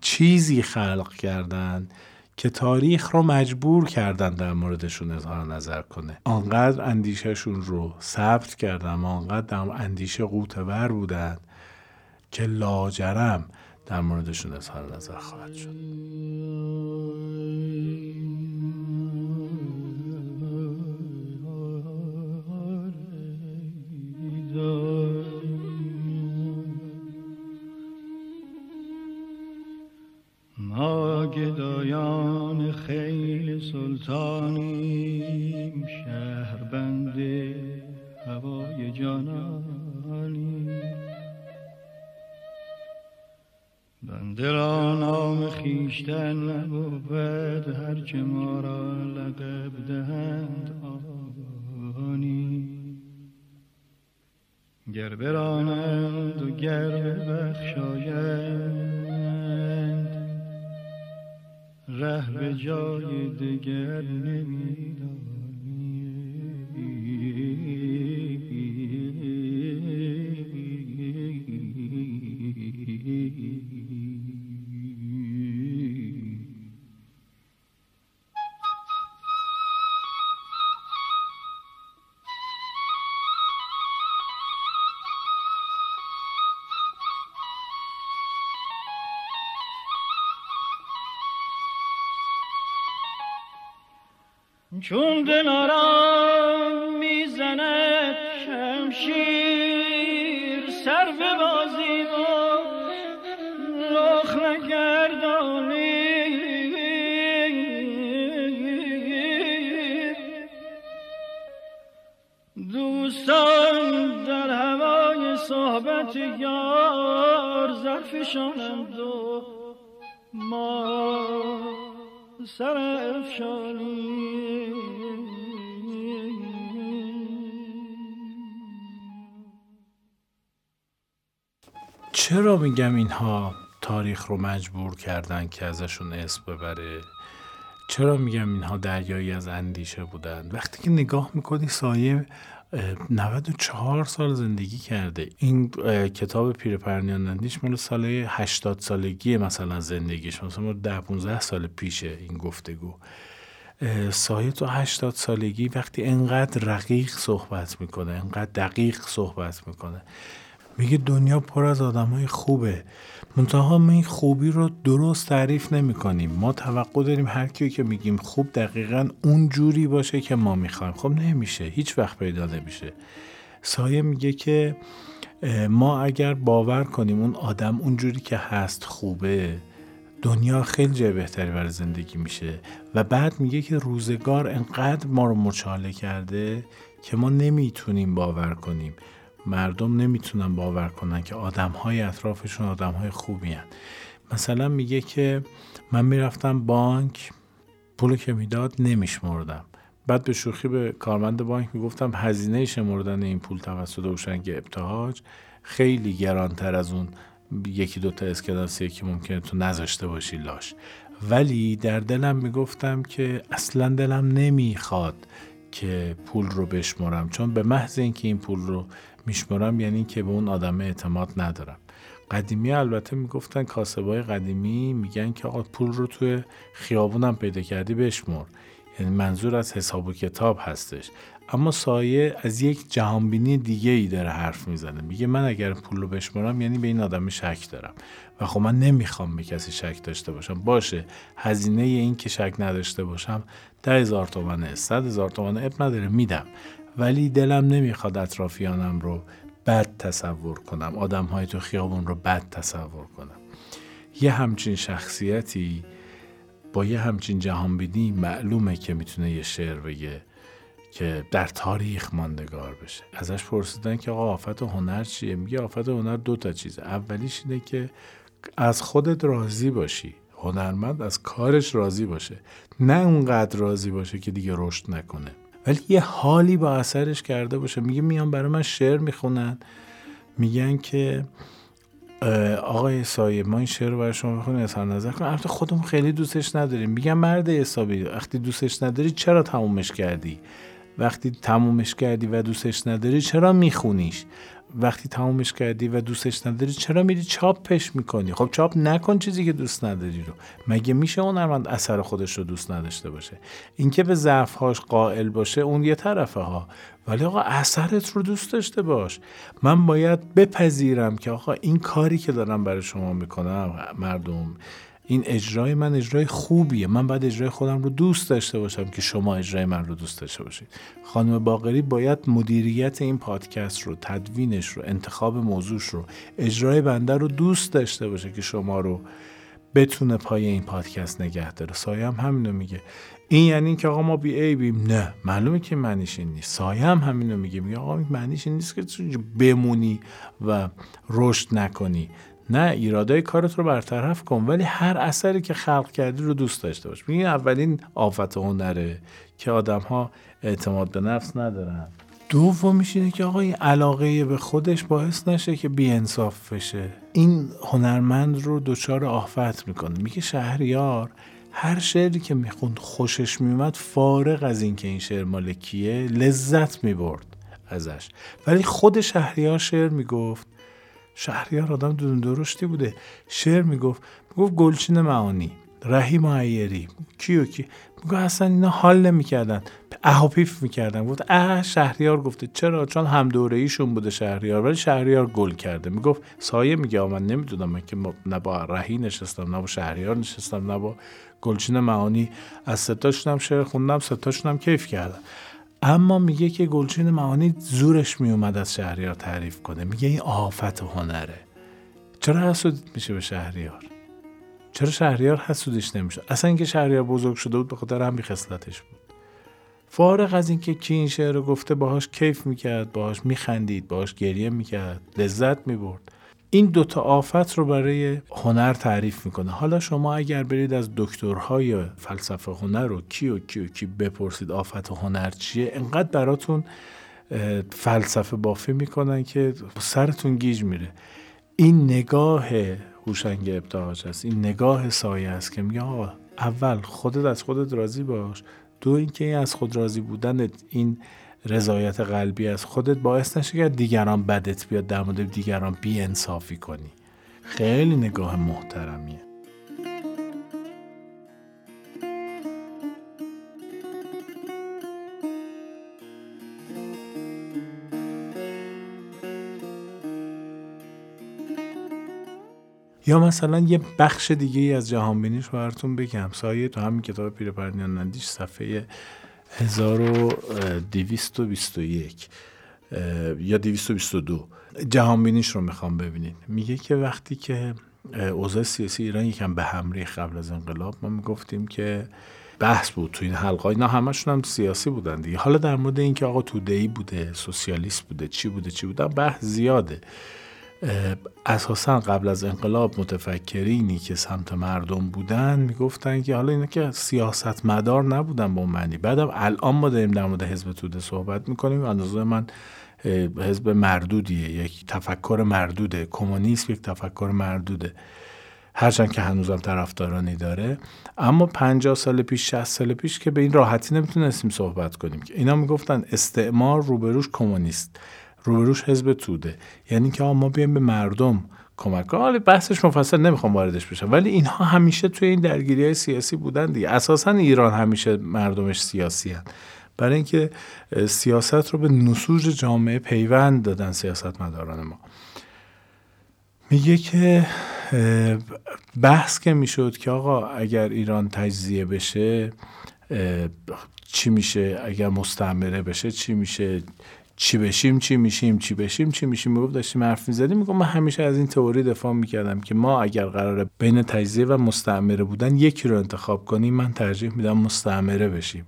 چیزی خلق کردن که تاریخ رو مجبور کردن در موردشون اظهار نظر کنه. آنقدر اندیشهشون رو ثبت کردن آنقدر در اندیشه قوتور بودن که لاجرم در موردشون اظهار نظر خواهد شد. گدایان خیل سلطانیم شهر بنده هوای جانانی بنده را نام خیشتن نبود هرچه ما را لقب دهند آنی گر برانند و گر ببخشایند ره به جای دگر چون دلارام می‌زند شمشیر سر به بازی و رخ نگردانی. دوستان در هوای صحبت یار زرفشانند و ما سر افشانی چرا میگم اینها تاریخ رو مجبور کردن که ازشون اسم ببره؟ چرا میگم اینها دریایی از اندیشه بودن؟ وقتی که نگاه می‌کنی سایه 94 سال زندگی کرده. این کتاب پیرپرنیان اندیش مال سال 80 سالگی مثلا زندگیش. مثلا 10 15 سال پیشه این گفتگو. سایه تو 80 سالگی وقتی انقدر رقیق صحبت می‌کنه انقدر دقیق صحبت می‌کنه. میگه دنیا پر از آدم های خوبه. منتها ما این خوبی رو درست تعریف نمی کنیم ما توقع داریم هر کیو که میگیم خوب دقیقا اون جوری باشه که ما می‌خوایم. خب نمیشه. هیچ وقت پیدا نمیشه. سایه میگه که ما اگر باور کنیم اون آدم اون جوری که هست خوبه دنیا خیلی جای بهتری برای زندگی میشه. و بعد میگه که روزگار انقدر ما رو مچاله کرده که ما نمی‌تونیم باور کنیم. مردم نمی‌تونن باور کنن که آدم های اطرافشون آدم های خوبی هن. مثلا میگه که من می‌رفتم بانک پولو که می‌داد نمیشمردم بعد به شوخی به کارمند بانک می‌گفتم هزینه شمردن این پول توسط هوشنگ ابتهاج خیلی گرانتر از اون یکی دوتا اسکناسیه که ممکنه تو نذاشته باشی لاش ولی در دلم می‌گفتم که اصلا دلم نمی‌خواد که پول رو بشمرم چون به محض اینکه این پول رو میشمرم یعنی که به اون آدم اعتماد ندارم. قدیمی البته می‌گفتن کاسبای قدیمی میگن که آقا پول رو توی خیابونم پیدا کردی بشمر یعنی منظور از حساب و کتاب هستش. اما سایه از یک جهانبینی دیگه ای داره حرف می‌زنه. میگه من اگر پول رو بشمرم یعنی به این آدم شک دارم. و خب من نمی‌خوام به کسی شک داشته باشم. باشه هزینه این که شک نداشته باشم ده هزار تومنه صد هزار تومنه اب نداره میدم. ولی دلم نمی‌خواد اطرافیانم رو بد تصور کنم. آدم های تو خیابون رو بد تصور کنم. یه همچین شخصیتی با یه همچین جهانبینی معلومه که می‌تونه یه شعر بگه که در تاریخ ماندگار بشه. ازش پرسیدن که آقا آفت هنر چیه؟ میگه آفت هنر دو تا چیزه. اولیش اینه که از خودت راضی باشی. هنرمند از کارش راضی باشه. نه اونقدر راضی باشه که دیگه رشد نکنه. ولی یه حالی با اثرش کرده باشه. میگه میان برای من شعر می‌خونن. میگن که آقای سایه ما این شعر رو برای شما بخونیم اظهار نظر کنیم. البته خودمون خیلی دوستش نداریم. میگن مرد حسابی وقتی دوستش نداری چرا تمومش کردی؟ وقتی تمومش کردی و دوستش نداری چرا میخونیش؟ وقتی تمومش کردی و دوستش نداری چرا میری چاپش می‌کنی؟ خب چاپ نکن چیزی که دوست نداری رو. مگه میشه هنرمند اثر خودش رو دوست نداشته باشه؟ اینکه به ضعفهاش قائل باشه اون یه طرفه ها. ولی آقا اثرت رو دوست داشته باش. من باید بپذیرم که آقا این کاری که دارم برای شما می‌کنم مردم این اجرای من اجرای خوبیه. من باید اجرای خودم رو دوست داشته باشم که شما اجرای من رو دوست داشته باشید. خانم باقری باید مدیریت این پادکست رو تدوینش رو انتخاب موضوعش رو اجرای بنده رو دوست داشته باشه که شما رو بتونه پای این پادکست نگه داره. سایه هم همینو میگه. این یعنی که آقا ما بی ای بیم؟ نه. معلومه که معنیش این نیست. سایه هم همینو میگه. میگه آقا معنیش این نیست که بمونی و رشد نکنی. نه ایرادای کارت رو برطرف کن ولی هر اثری که خلق کردی رو دوست داشته باش. این اولین آفت هنره که آدم ها اعتماد به نفس ندارن. دومیش اینه که آقا این علاقه به خودش باعث نشه که انصاف بشه. این هنرمند رو دچار آفت می‌کنه. میگه شهریار هر شعری که می‌خوند خوشش میومد فارغ از اینکه این شعر مال کیه لذت می‌برد ازش. ولی خود شهریار شعر می‌گفت شهریار آدم دون درشتی بوده. شعر می‌گفت می‌گفت گلچین معانی رحیم معیری کی و کی؟ می‌گفت اصلا اینا حال نمی‌کردن. اهاپیف می‌کردن. گفت اه شهریار گفته. چرا؟ چون هم دوره ایشون بوده شهریار ولی شهریار گل کرده. می‌گفت سایه میگه من نمی‌دونم من که نه با رهی نشستم نه با شهریار نشستم نه با گلچین معانی. از ستاشون هم شعر خوندم ستاشون هم کیف کردم. اما میگه که گلچین معانی زورش میومد از شهریار تعریف کنه. میگه این آفت هنره. چرا حسود میشه به شهریار؟ چرا شهریار حسودش نمیشه؟ اصلا اینکه شهریار بزرگ شده بود به خاطر همین خصلتش بود. فارغ از اینکه کی این شعر رو گفته باهاش کیف می‌کرد باهاش میخندید باهاش گریه می‌کرد لذت می‌برد. این دوتا آفت رو برای هنر تعریف می‌کنه. حالا شما اگر برید از دکترهای فلسفه هنر رو کی و کی و کی بپرسید آفت هنر چیه انقدر براتون فلسفه بافی می‌کنن که سرتون گیج میره. این نگاه هوشنگ ابتهاج است این نگاه سایه است که میگه آقا اول خودت از خودت راضی باش. دو اینکه این از خود راضی بودن این رضایت قلبی از خودت باعث نشه که دیگران بدت بیاد در مورد دیگران بی انصافی کنی. خیلی نگاه محترمیه. یا مثلا یه بخش دیگه ای از جهانبینیش براتون بگم. سایه تو همین کتاب پیرپرنیان نندیش صفحه 1221 یا 222 جهانبینیش رو می‌خوام ببینید میگه که وقتی که اوضاع سیاسی ایران یکم به هم ریخت قبل از انقلاب ما می‌گفتیم که بحث بود تو این حلقه. اینا همشون هم سیاسی بودن دیگه. حالا در مورد اینکه آقا توده‌ای بوده سوسیالیست بوده چی بوده چی بوده بحث زیاده. اساسا قبل از انقلاب متفکرینی که سمت مردم بودن می‌گفتن که حالا اینا که سیاست مدار نبودن با معنی. بعدم الان ما داریم در مورد حزب توده صحبت می‌کنیم. اندازه من حزب مردودیه. یک تفکر مردوده. کمونیسم یک تفکر مردوده. هرچند که هنوزم طرفدارانی داره. اما 50 سال پیش 60 سال پیش که به این راحتی نمی‌تونستیم صحبت کنیم. که اینا می‌گفتن استعمار روبروش کمونیست. روبروش حزب توده. یعنی که ما بیایم به مردم کمک کنیم. حالا بحثش مفصل نمی‌خوام واردش بشم. ولی اینها همیشه توی این درگیری های سیاسی بودن دیگه. اساسا ایران همیشه مردمش سیاسی هن. برای اینکه سیاست رو به نسوج جامعه پیوند دادن سیاست مداران ما. میگه که بحث که می‌شد که آقا اگر ایران تجزیه بشه چی میشه؟ اگر مستعمره بشه چی میشه؟ چی بشیم چی میشیم چی بشیم چی میشیم. می‌گفت داشتیم حرف می‌زدیم. میگم من همیشه از این تئوری دفاع می‌کردم که ما اگر قراره بین تجزیه و مستعمره بودن یکی رو انتخاب کنیم من ترجیح میدم مستعمره بشیم.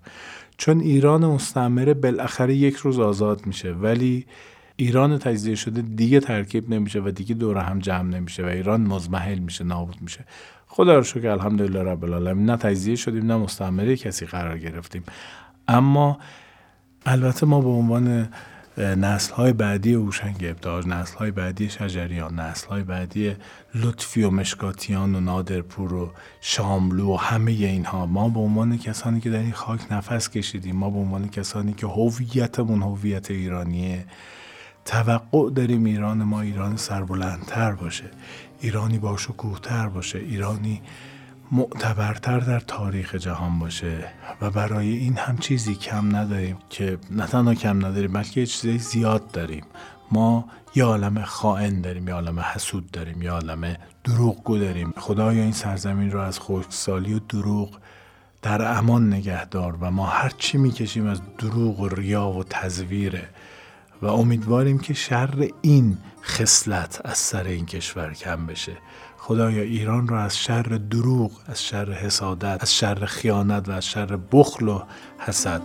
چون ایران مستعمره بالاخره یک روز آزاد میشه ولی ایران تجزیه شده دیگه ترکیب نمیشه و دیگه دور هم جمع نمیشه و ایران مزمحل میشه نابود میشه. خدا رو شکر الحمدلله رب العالمین. نه تجزیه شدیم نه مستعمره کسی قرار گرفتیم. اما البته ما به عنوان نسل های بعدی هوشنگ ابتهاج نسل های بعدی شجریان نسل های بعدی لطفی و مشکاتیان و نادرپور و شاملو و همه اینها. ما به عنوان کسانی که در این خاک نفس کشیدیم ما به عنوان کسانی که هویتمون هویت ایرانیه توقع داریم ایران ما ایران سربلندتر باشه ایرانی با شکوهتر باشه ایرانی معتبرتر در تاریخ جهان باشه و برای این هم چیزی کم نداریم که نه تنها کم نداریم بلکه یه چیزی زیاد داریم. ما یه عالم خائن داریم یه عالم حسود داریم یه عالم دروغگو داریم. خدایا این سرزمین رو از خشکسالی و دروغ در امان نگهدار و ما هر چی می‌کشیم از دروغ و ریا و تزویره و امیدواریم که شر این خصلت از سر این کشور کم بشه. خدایا ایران را از شر دروغ از شر حسادت از شر خیانت و از شر بخل و حسد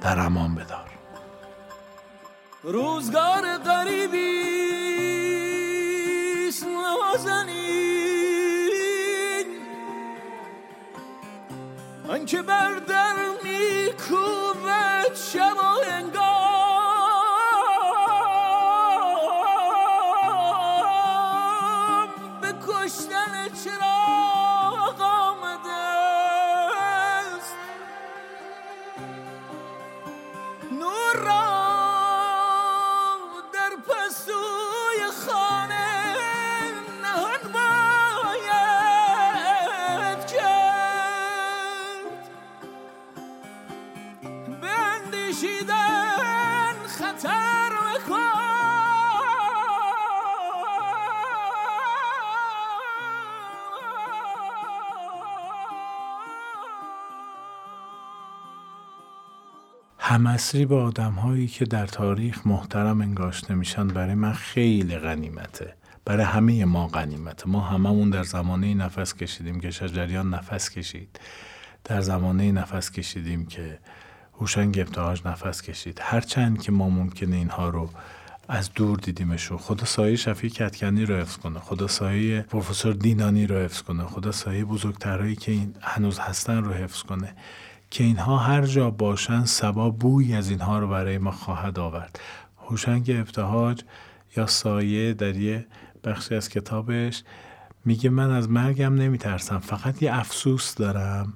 در امان بدار. روزگار غریبی نازنین. آنکه بر در میکوبد شب و همسری با آدم هایی که در تاریخ محترم انگاشته میشن برای من خیلی غنیمته. برای همه ما غنیمته. ما هممون در زمانه نفس کشیدیم. که شجریان نفس کشید. در زمانه نفس کشیدیم که هوشنگ ابتهاج نفس کشید. هرچند که ما ممکنه اینها رو از دور دیدیمشو خدا سایه شفیع کتکنی رو حفظ کنه. خدا سایه پروفسور دینانی رو حفظ کنه. خدا سایه بزرگترهایی که این هنوز هستن رو حفظ کنه. که اینها هر جا باشن سبا بوی از اینها رو برای ما خواهد آورد. هوشنگ ابتهاج یا سایه در یه بخشی از کتابش میگه من از مرگم نمیترسم فقط یه افسوس دارم.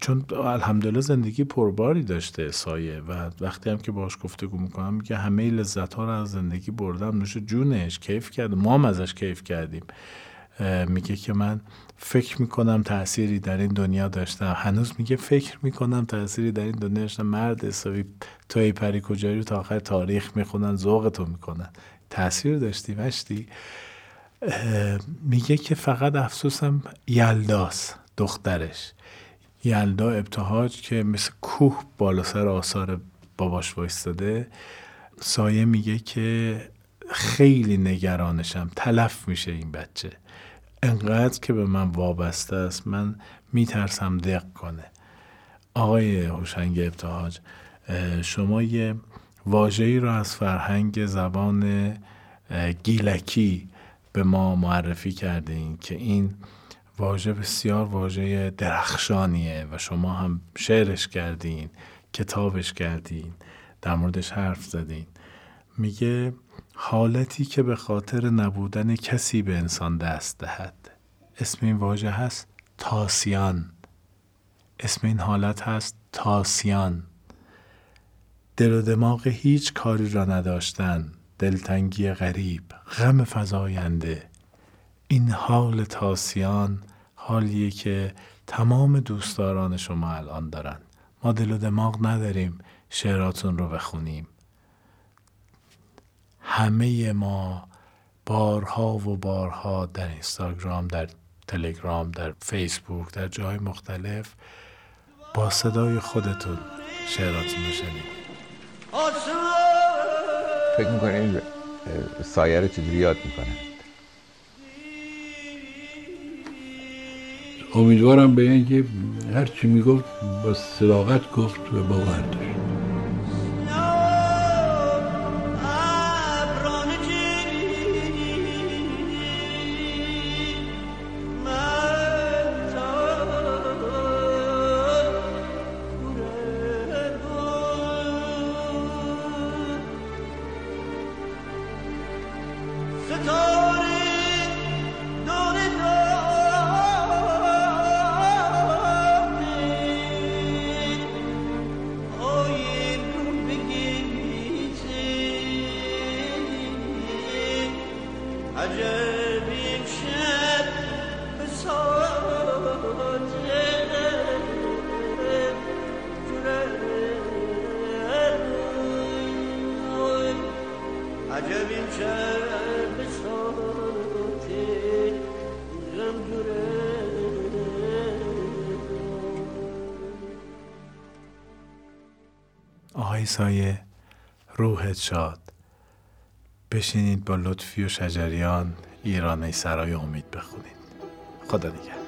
چون الحمدلله زندگی پرباری داشته سایه و وقتی هم که باش گفتگو می‌کنم میگه همه لذت ها رو از زندگی بردم. نوش جونش کیف کرد ما هم ازش کیف کردیم. میگه که من فکر می‌کنم تأثیری در این دنیا داشتم. هنوز میگه فکر می‌کنم تأثیری در این دنیا داشتم. مرد حسابی توی پری کجایی رو تا آخر تاریخ می‌خونن ذوق تو می‌کنن. تأثیر داشتی مشتی؟ میگه که فقط افسوسم یلداس دخترش. یلدا ابتهاج که مثل کوه بالا سر آثار باباش وایستاده سایه میگه که خیلی نگرانشم تلف میشه این بچه. انقدر که به من وابسته است من میترسم دق کنه. آقای هوشنگ ابتهاج شما یه واجهی رو از فرهنگ زبان گیلکی به ما معرفی کردین که این واژه بسیار واژه درخشانیه و شما هم شعرش کردین کتابش کردین در موردش حرف زدین. میگه حالتی که به خاطر نبودن کسی به انسان دست دهد. اسم این واژه هست تاسیان. اسم این حالت هست تاسیان. دل و دماغ هیچ کاری را نداشتن. دلتنگی غریب غم فزاینده. این حال تاسیان حالیه که تمام دوستداران شما الان دارن. ما دل و دماغ نداریم شعراتون رو بخونیم. همه ما بارها و بارها در اینستاگرام در تلگرام در فیسبوک در جای مختلف با صدای خودتون شعراتون رو شنیدیم فکر می‌کنه سایه رو چجوری یاد می‌کنه امیدوارم به اینکه هر چی می‌گفت با صداقت گفت و باور داشت. روحت شاد. بشینید با لطفی و شجریان ایرانی سرای امید بخونید. خدا نگهدار.